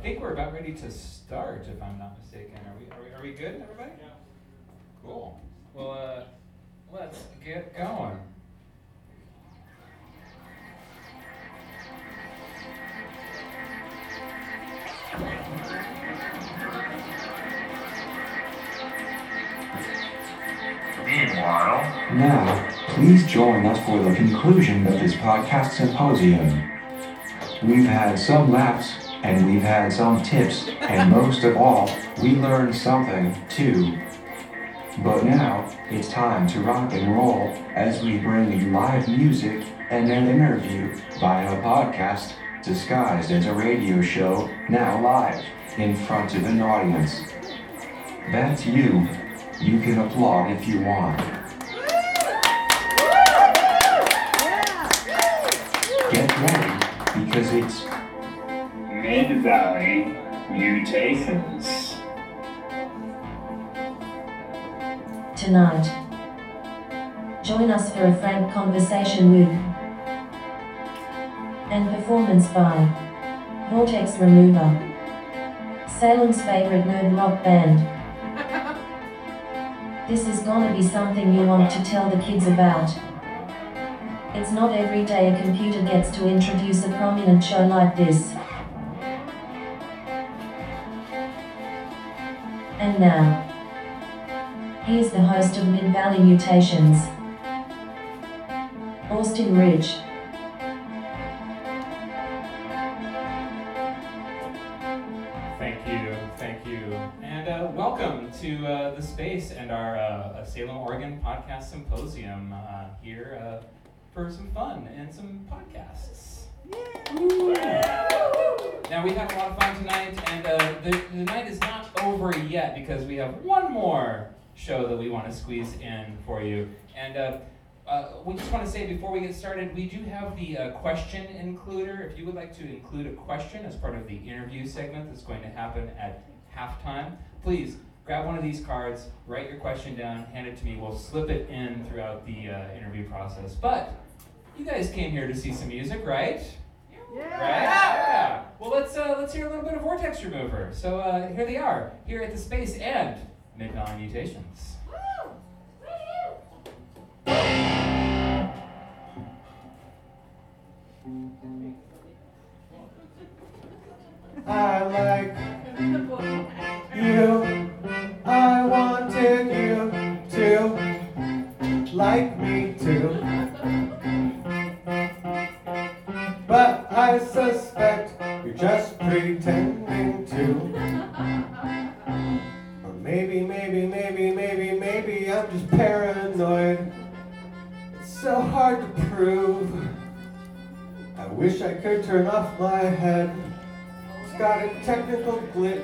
think we're about ready to start, if I'm not mistaken. Are we, are we, are we good, everybody? Yeah. Cool. Well, uh, let's get going. Meanwhile, Now, please join us for the conclusion of this podcast symposium. We've had some laughs, and we've had some tips, and most of all, we learned something too. But now, it's time to rock and roll as we bring you live music and an interview via a podcast disguised as a radio show now live in front of an audience. That's you. You can applaud if you want. Get ready because it's Mid Valley Mutations. tonight. Join us for a frank conversation with and performance by Vortex Remover, Salem's favorite nerd rock band. This is gonna be something you want to tell the kids about. It's not every day a computer gets to introduce a prominent show like this. Now, Here's the host of Mid Valley Mutations, Austin Rich. Thank you, thank you, and uh, welcome to uh, the space and our uh, Salem, Oregon podcast symposium uh, here uh, for some fun and some podcasts. Now we had a lot of fun tonight, and uh, the, the night is not over yet because we have one more show that we want to squeeze in for you. And uh, uh, we just want to say before we get started, we do have the uh, question includer. If you would like to include a question as part of the interview segment that's going to happen at halftime, please grab one of these cards, write your question down, hand it to me. We'll slip it in throughout the uh, interview process. But you guys came here to see some music, right? Right? Yeah. Well, let's uh, let's hear a little bit of Vortex Remover. So uh, here they are, here at the space and Mid Valley Mutations. Technical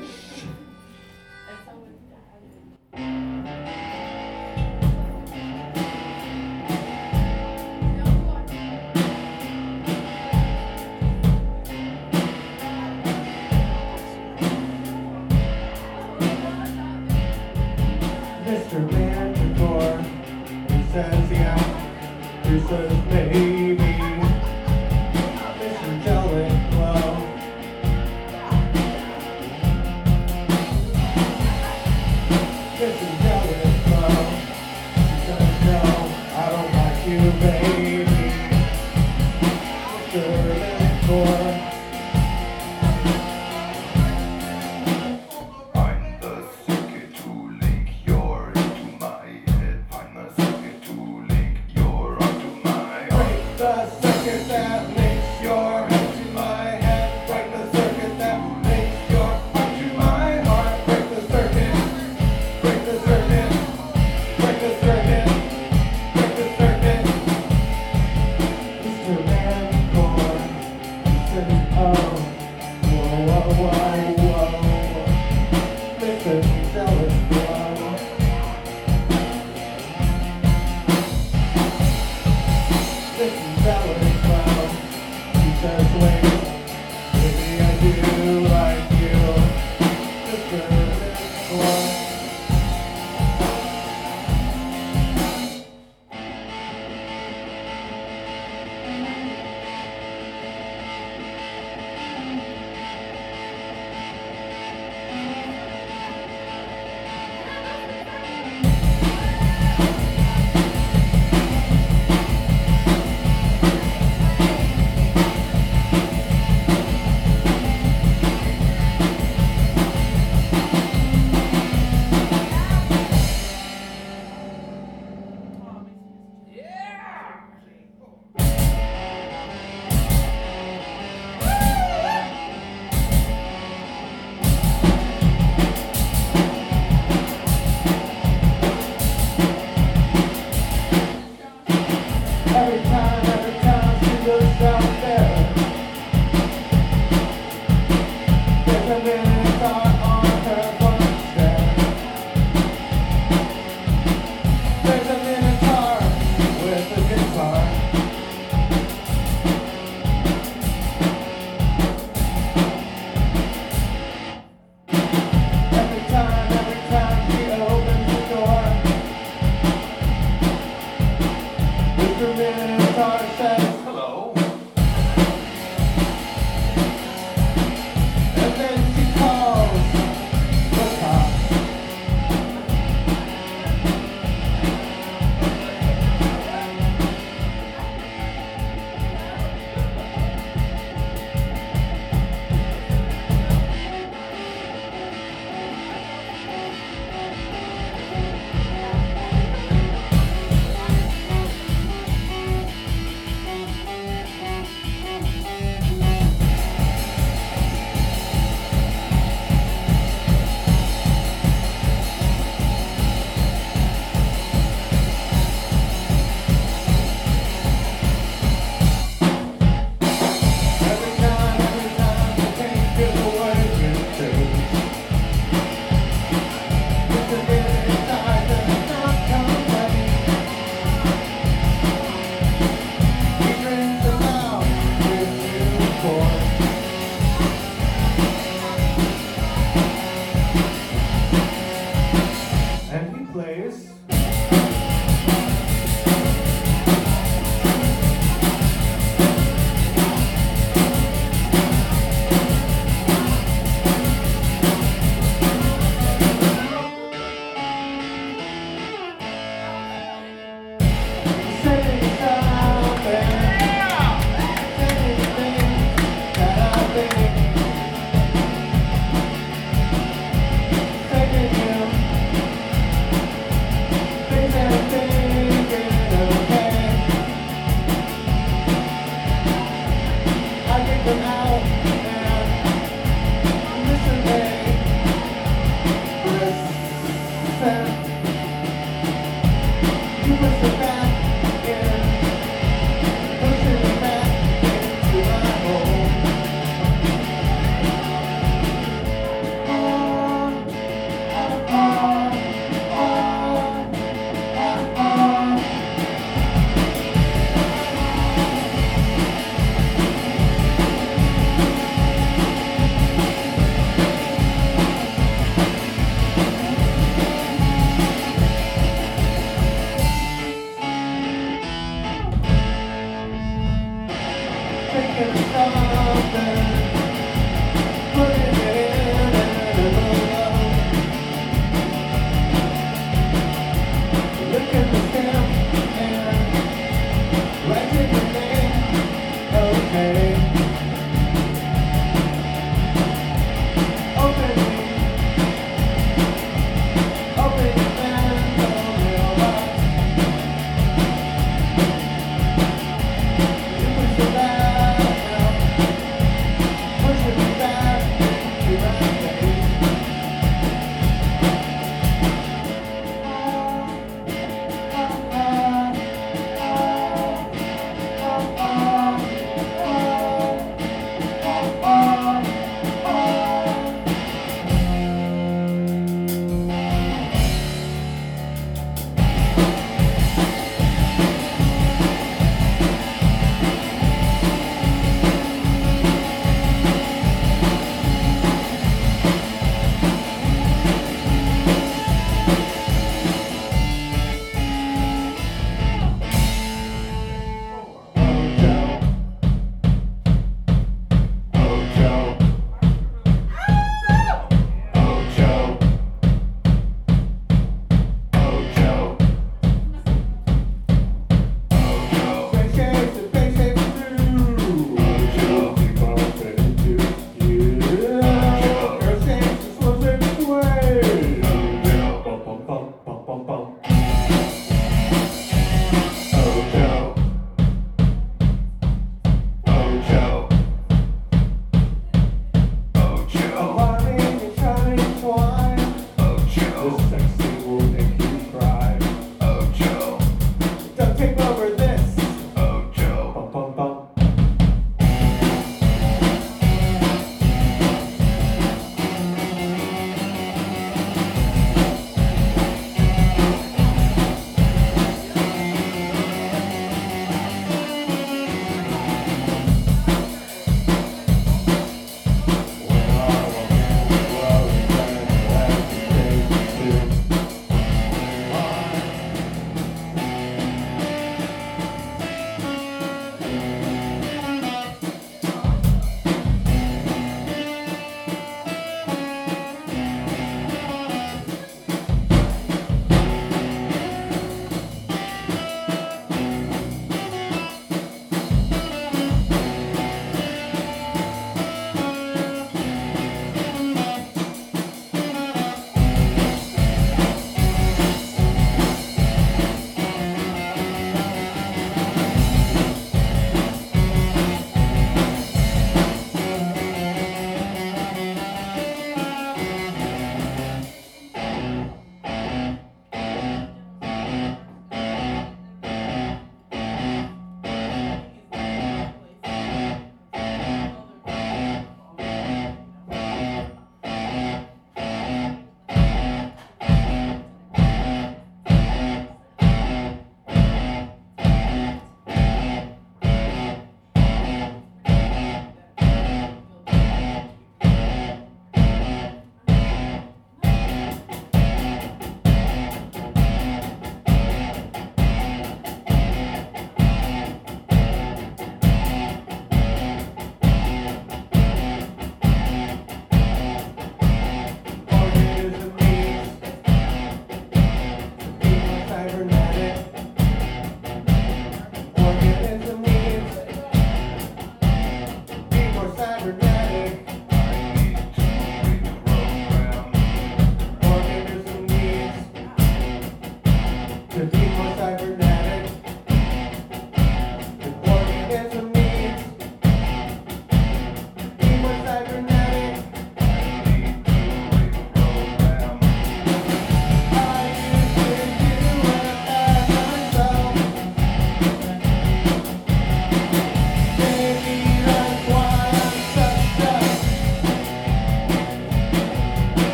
can stop the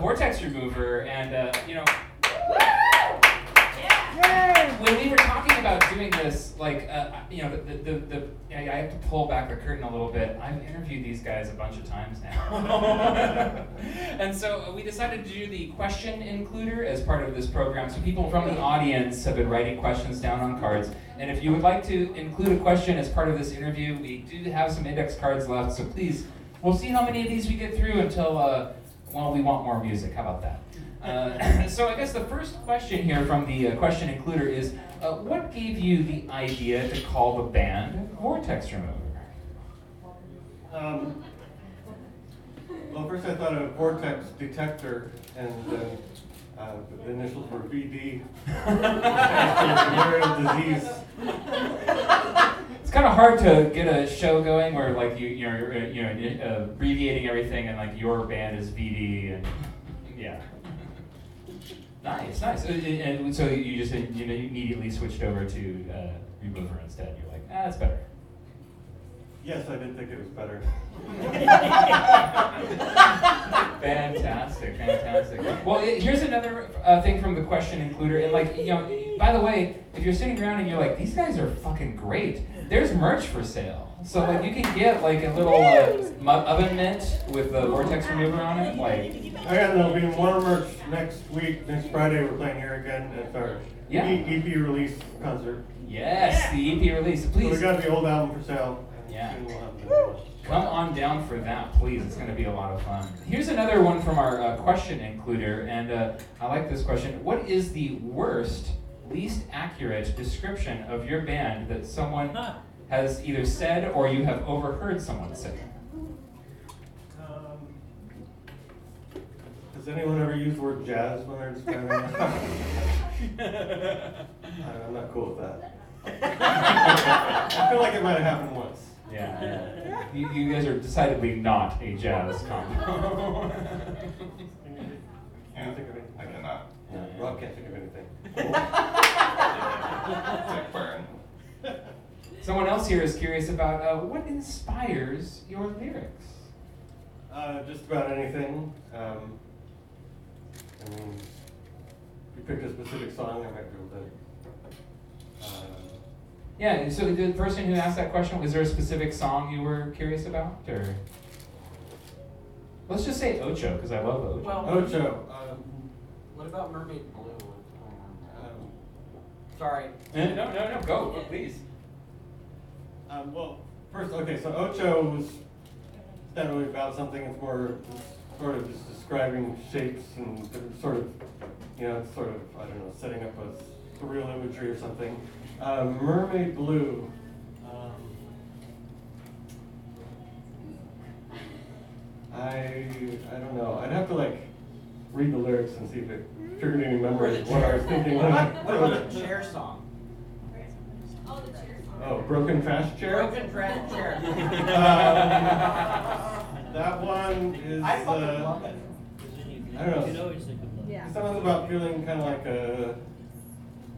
vortex remover, and uh, you know, when we were talking about doing this, like, uh, you know, the, the, the, I I have to pull back the curtain a little bit. I've interviewed these guys a bunch of times now. and so uh, we decided to do the question includer as part of this program. So people from the audience have been writing questions down on cards. And if you would like to include a question as part of this interview, we do have some index cards left. So please, we'll see how many of these we get through until, uh, well, we want more music. How about that? Uh, so I guess the first question here from the uh, question includer is, uh, what gave you the idea to call the band Vortex Remover? Um, well, first I thought of a vortex detector, and then Uh, the initials were VD. Disease. It's kind of hard to get a show going where like you you're uh, you know uh, abbreviating everything and like your band is VD and yeah. Nice, nice. Uh, And and so you just you know immediately switched over to uh, Remover instead. You're like, ah, that's better. Yes, I did think it was better. Fantastic, fantastic. Well, i- here's another uh, thing from the question includer. And like, you know, by the way, if you're sitting around and you're like, these guys are fucking great. There's merch for sale. So like, you can get like a little uh, oven mitt with the vortex remover on it. Like, I got there'll be more merch next week. Next Friday, we're playing here again. at our Yeah. EP release concert. yes, the EP release. So we Please got the old album for sale. Yeah. we'll have the new one. come on down for that, please. It's going to be a lot of fun. Here's another one from our uh, question includer, and uh, I like this question. What is the worst, least accurate description of your band that someone has either said or you have overheard someone say? Um, Has anyone ever used the word jazz when they're describing it? I- I'm not cool with that. I feel like it might have happened once. Yeah, yeah. You, you guys are decidedly not a jazz combo. Can you, can you think of anything? I cannot. Yeah, Rob can't think of anything. Sick burn. Someone else here is curious about uh, what inspires your lyrics. Uh, just about anything. Um, I mean, if you picked a specific song, I might be able to. Uh, Yeah, so the person who asked that question, was there a specific song you were curious about, or? Let's just say Ocho, because I love Ocho. Well, Ocho. Um, what about Mermaid Blue? Sorry. Eh, no, no, no, go, go, please. Um, well, first, okay, so Ocho was it's not really about something. It's more sort of just describing shapes and sort of, you know, it's sort of I don't know, setting up a surreal imagery or something. Um, Mermaid Blue. Um, I I don't know. I'd have to like read the lyrics and see if it triggered any memories of what I was thinking. when I- What about the chair song? Oh, the chair song. Oh, broken fast chair. Broken trash chair. Um, that one is. I fucking uh, love it. I don't know. Yeah. Something about feeling kind of like a,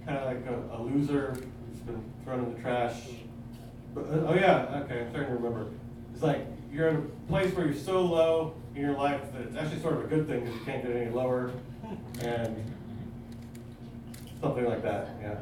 kind of like a, a loser who's been thrown in the trash. But, uh, oh yeah, okay, I'm starting to remember. It's like you're in a place where you're so low in your life that it's actually sort of a good thing because you can't get any lower, and something like that. Yeah.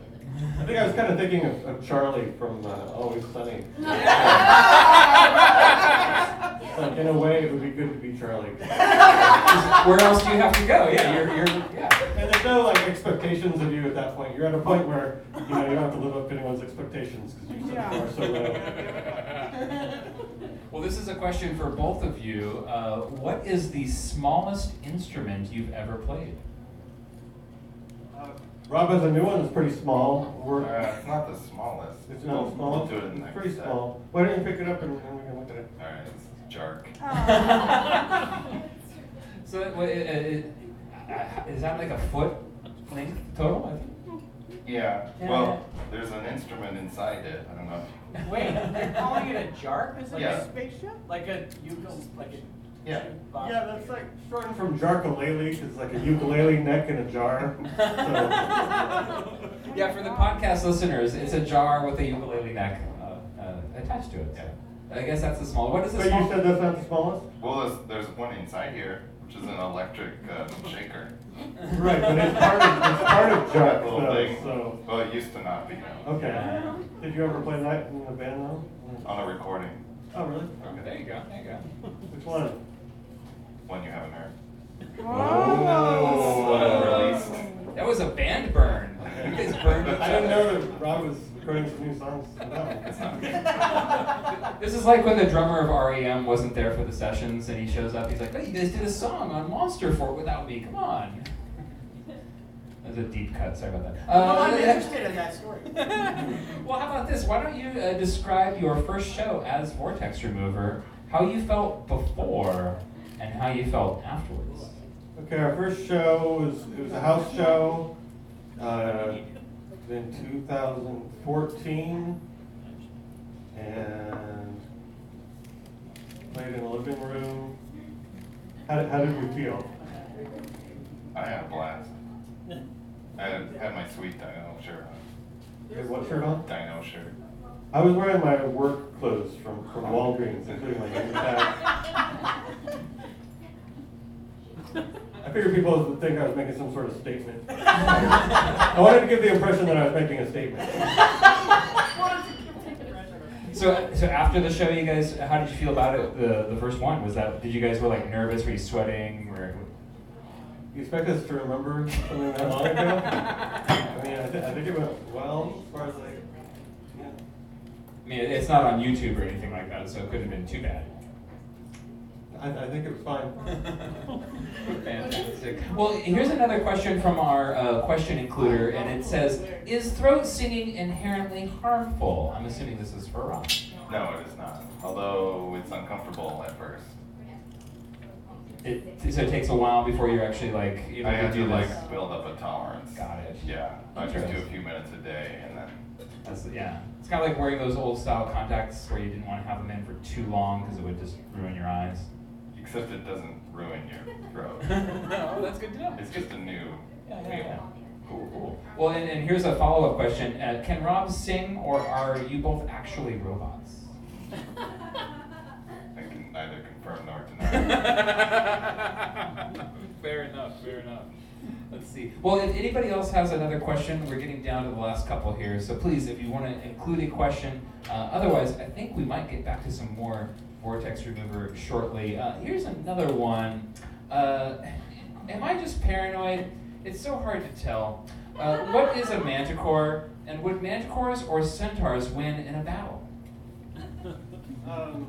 I think I was kind of thinking of, of Charlie from uh, Always Sunny. Like in a way, it would be good to be Charlie. Where else do you have to go? Yeah, you're, you're, yeah. And there's no like expectations of you at that point. You're at a point where you know you don't have to live up to anyone's expectations because you Yeah. are so low. Well, this is a question for both of you. Uh, what is the smallest instrument you've ever played? Uh, Rob has a new one that's pretty small. We're, Uh, it's not the smallest. it's We'll- not small. We'll do it in the It's next pretty step. small. Why don't you pick it up and, and we can look at it? Alright, it's Jark. So, uh, uh, uh, is that like a foot length total? I think? Yeah, Yeah. well, there's an instrument inside it. I don't know. if- Wait, they're calling it a jark? Is it Yeah. a spaceship? Like a ukulele, like a. Yeah. box? Yeah, that's like shortened from jarkalele, because like a ukulele neck in a jar. So, Yeah, for the podcast listeners, it's a jar with a ukulele neck uh, uh, attached to it. So I guess that's the small. What is the but small? you said that's not the smallest? Well, there's, there's one inside here, which is an electric uh, shaker. Right, but it's part of, it's part of Jark, Little though, thing. so. Well, it used to not be, no. Okay. Did you ever play that in the band though? On a recording. Oh, really? Okay, there you go. There you go. Which one? One you haven't heard. Oh. Unreleased. That was a band burn. You guys burned each I didn't know that Rob was recording some new songs. No. This is like when the drummer of REM wasn't there for the sessions, and he shows up. He's like, "Oh, you guys did a song on Monster Fort without me. Come on." That was a deep cut. Sorry about that. Well, I'm Uh, interested in that story. well, how about this? Why don't you uh, describe your first show as Vortex Remover, how you felt before, and how you felt afterwards? Okay, our first show was it was a house show uh, in 2014, and played in the living room. How did, how did we feel? I had a blast. I had, had my sweet Dino shirt on. You had what shirt on? Dino shirt. I was wearing my work clothes from, from Walgreens, including my name tag. I figured people would think I was making some sort of statement. I wanted to give the impression that I was making a statement. So, so after the show, you guys, how did you feel about it? The the first one was that? Did you guys were like nervous? Were you sweating? Were, You expect us to remember something that long ago? I mean, I, th- I think it went well as far as like, yeah. I mean, it's not on YouTube or anything like that, so it couldn't have been too bad. I, I think it was fine. Fantastic. Well, here's another question from our uh, question includer, and it says, "Is throat singing inherently harmful?" I'm assuming this is for Rob. No, it is not. Although it's uncomfortable at first. It, so it takes a while before you're actually like able I to have do to this. like build up a tolerance. Got it. Yeah, I just do a few minutes a day and then. That's, yeah, it's kind of like wearing those old style contacts where you didn't want to have them in for too long because it would just ruin your eyes. Except it doesn't ruin your throat. oh, that's good to know. It's just a new Yeah, yeah, feeling. yeah. Cool, cool. Well, and, and here's a follow up question: uh, Can Rob sing, or are you both actually robots? I can neither confirm nor deny. fair enough. Fair enough. Let's see. Well, if anybody else has another question, we're getting down to the last couple here. So please, if you want to include a question, uh, otherwise, I think we might get back to some more vortex remover shortly. Uh, here's another one. Uh, am I just paranoid? It's so hard to tell. Uh, what is a manticore, and would manticores or centaurs win in a battle? Um,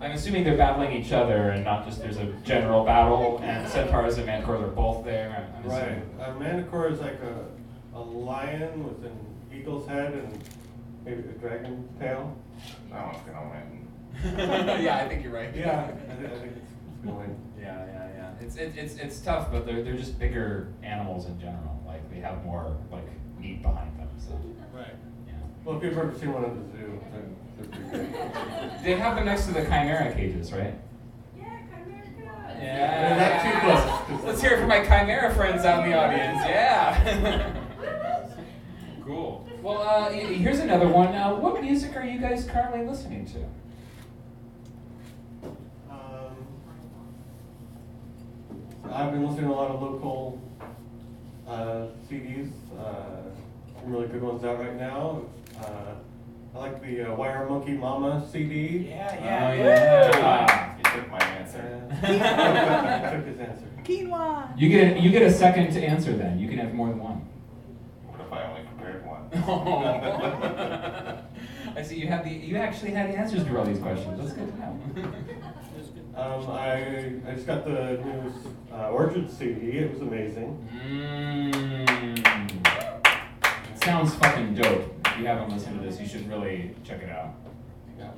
I'm assuming they're battling each other and not just there's a general battle and centaurs and manticores are both there. I'm- I'm Right. A manticore is like a, a lion with an eagle's head and maybe a dragon tail. That one's gonna win. yeah, I think you're right. Yeah, I I think it's, it's gonna. Yeah, yeah, yeah. It's it, it's it's tough, but they're they're just bigger animals in general. Like they have more like meat behind them. So Right. yeah. Well, if you've ever seen one at the zoo, they're, they're pretty good. They have them next to the chimera cages, right? They're not too close. Let's hear it from my chimera friends out in the audience. Yeah. cool. Well, uh, here's another one. Uh, what music are you guys currently listening to? Um, I've been listening to a lot of local uh, CDs. Uh, some really good ones out right now. Uh, I like the uh, Wire Monkey Mama CD. Yeah, Oh, yeah. yeah. You took my answer. Uh, took his answer. Quinoa. You get a, you get a second to answer. Then you can have more than one. What if I only prepared one? Oh. I see you have the you actually had the answers to all these questions. That's good to know. Um, I, I just got the new uh, Orchard CD. It was amazing. Mm. Sounds fucking dope. If you haven't listened to this, you should really check it out. Yeah.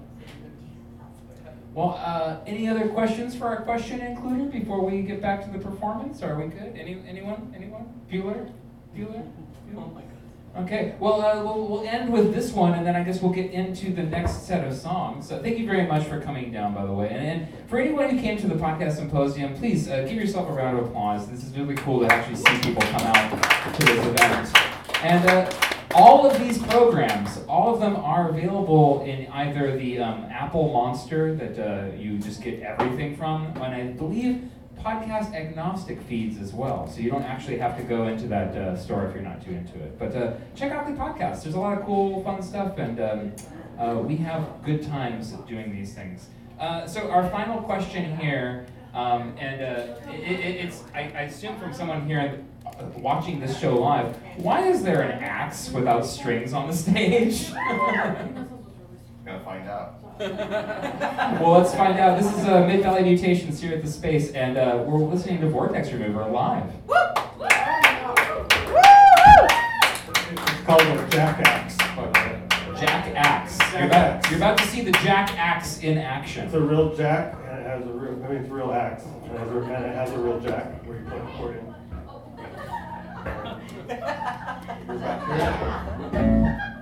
Well, uh, any other questions for our question includer before we get back to the performance? Are we good? Any anyone? Anyone? Bueller? Bueller? Oh my god. Okay, well, uh, we'll, we'll end with this one, and then I guess we'll get into the next set of songs. So thank you very much for coming down, by the way. And, and for anyone who came to the podcast symposium, please uh, give yourself a round of applause. This is really cool to actually see people come out to this event. And uh, all of these programs, all of them are available in either the um, Apple Monster that uh, you just get everything from, and I believe podcast agnostic feeds as well. So you don't actually have to go into that uh, store if you're not too into it. But uh, check out the podcast. There's a lot of cool, fun stuff, and um, uh, we have good times doing these things. Uh, so our final question here, um, and uh, it, it, it's I, I assume from someone here uh, watching this show live, why is there an axe without strings on the stage? Gonna find out. well, let's find out. This is uh, Mid Valley Mutations here at the Space, and uh, we're listening to Vortex Remover live. Woo! It's called a jackaxe. by the way. Jack Axe. You're about, you're about to see the Jack Axe in action. It's a real jack, and it has a real, I mean, it's a real axe, and it has a, and it has a real jack where you play accordion. You're back here.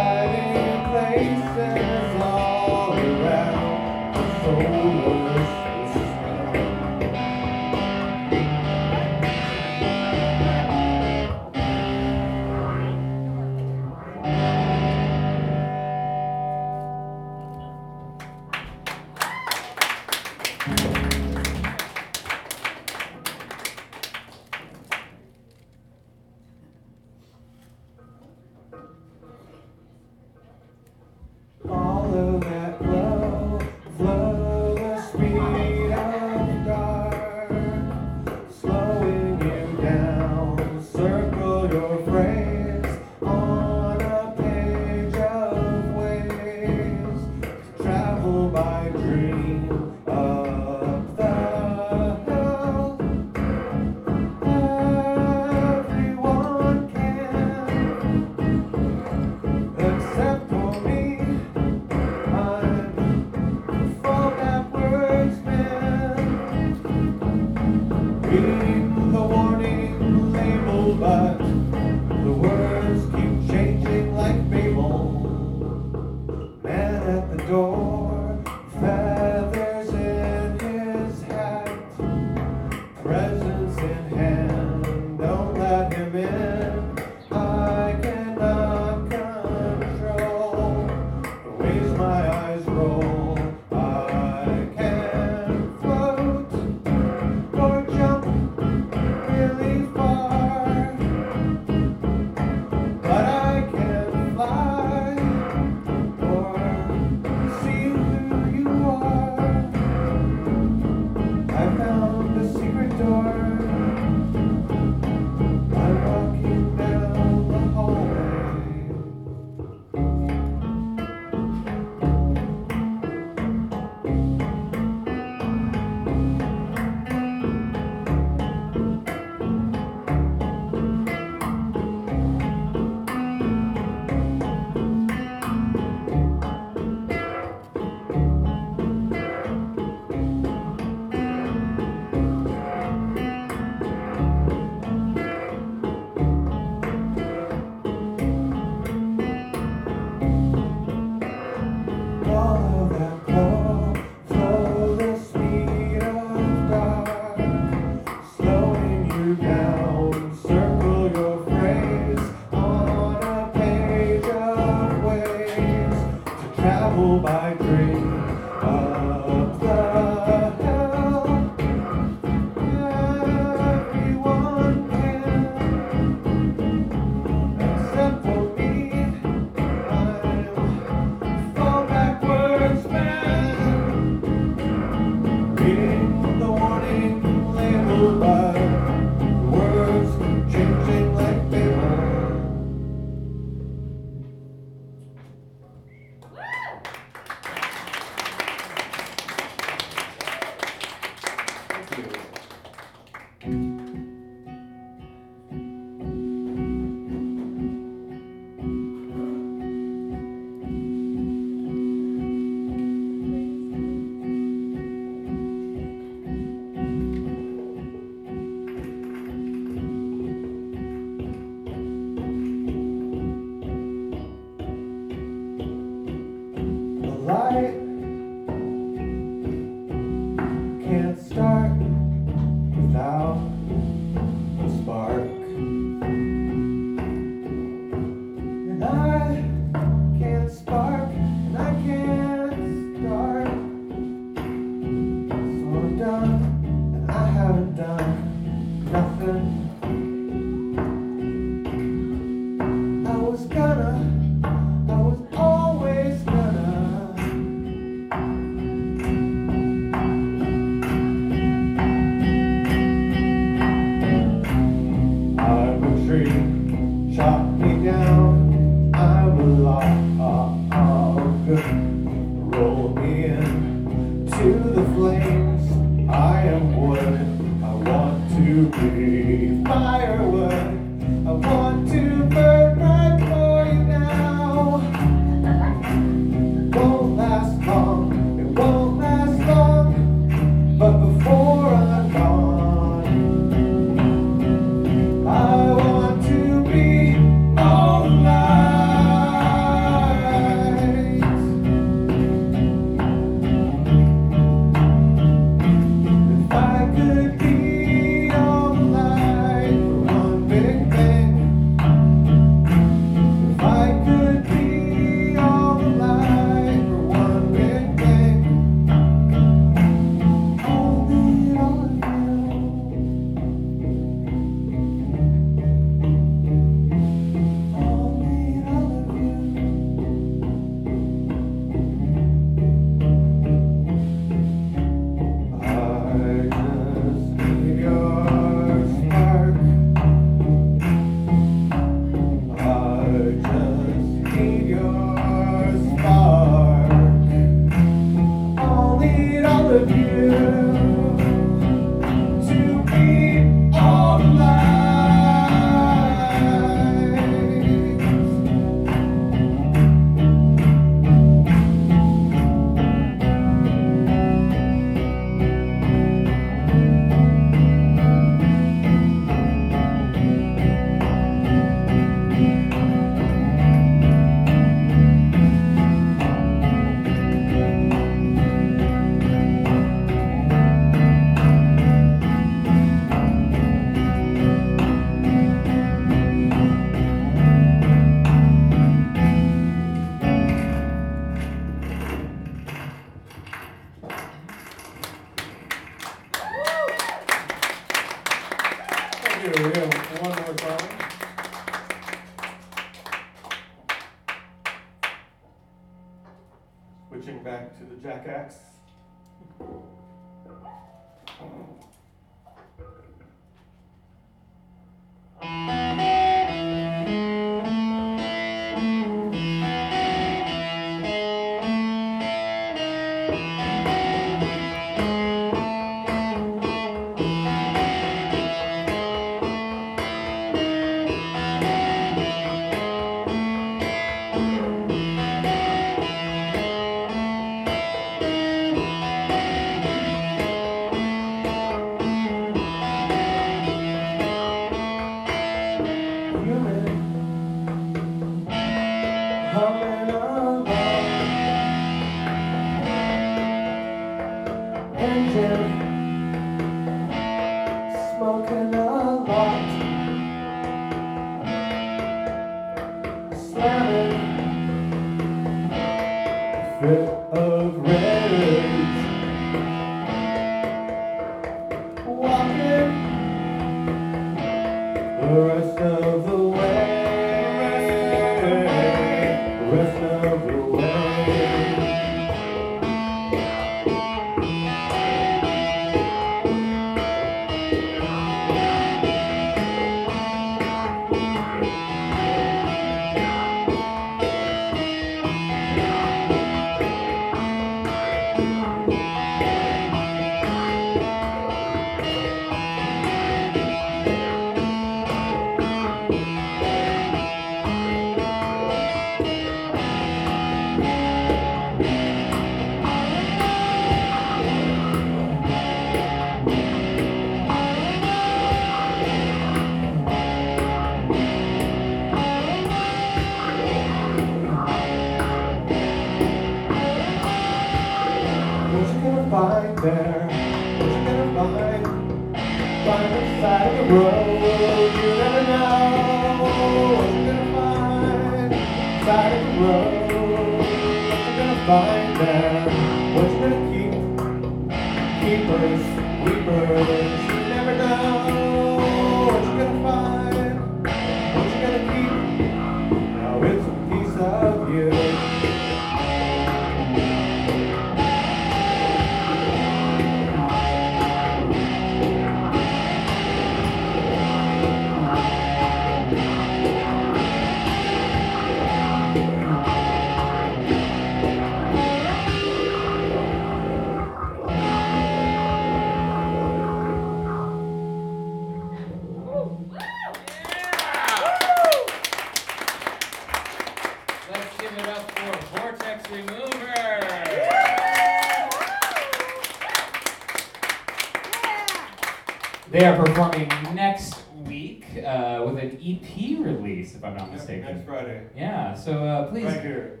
They are performing next week uh, with an EP release, if I'm not mistaken. Next Friday. Yeah, so uh, please Right here.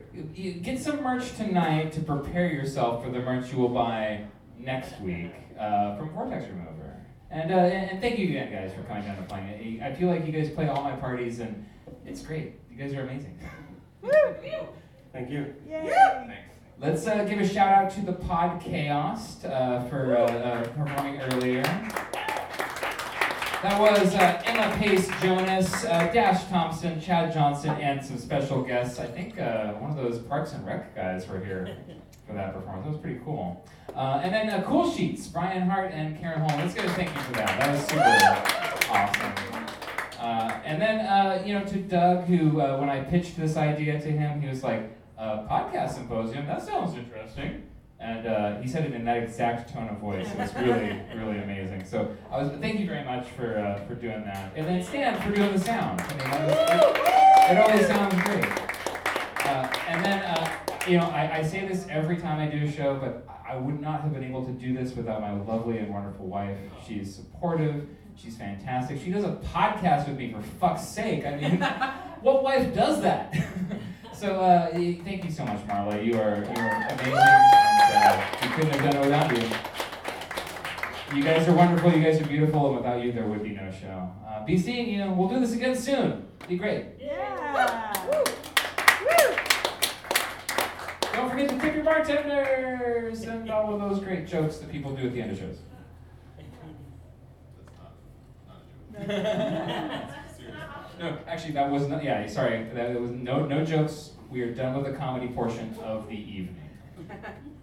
get some merch tonight to prepare yourself for the merch you will buy next week uh, from Vortex Remover. And, uh, and and thank you again, guys, for coming down and playing it. I feel like you guys play all my parties, and it's great. You guys are amazing. Woo! Thank you. Let's uh, give a shout out to the Pod Chaos uh, for uh, uh, performing earlier. That was uh, Emma Pace Jonas, Dash Thompson, Chad Johnson, and some special guests. I think one of those Parks and Rec guys were here for that performance. That was pretty cool. And then Cool Sheets, Brian Hart and Karen Holm. Let's give a thank you for that. That was super awesome. Uh, and then, uh, you know, to Doug, who, uh, when I pitched this idea to him, he was like, uh, podcast symposium, that sounds interesting. And uh, he said it in that exact tone of voice. It was really, really amazing. So I was, thank you very much for, uh, for doing that. And then Stan for doing the sound. I mean, was, it, it always sounds great. Uh, and then, uh, you know, I, I say this every time I do a show, but I I would not have been able to do this without my lovely and wonderful wife. She's supportive. She's fantastic. She does a podcast with me, for fuck's sake. I mean, what wife does that? so, uh, thank you so much, Marla. You are, you are amazing, and uh, we couldn't have done it without you. You guys are wonderful. You guys are beautiful, and without you, there would be no show. Uh, be seeing you. We'll do this again soon. Be great. Yeah. Don't forget to tip your bartenders and all of those great jokes that people do at the end of shows. No, actually, that was not. Yeah, sorry. That was no no jokes. We are done with the comedy portion of the evening.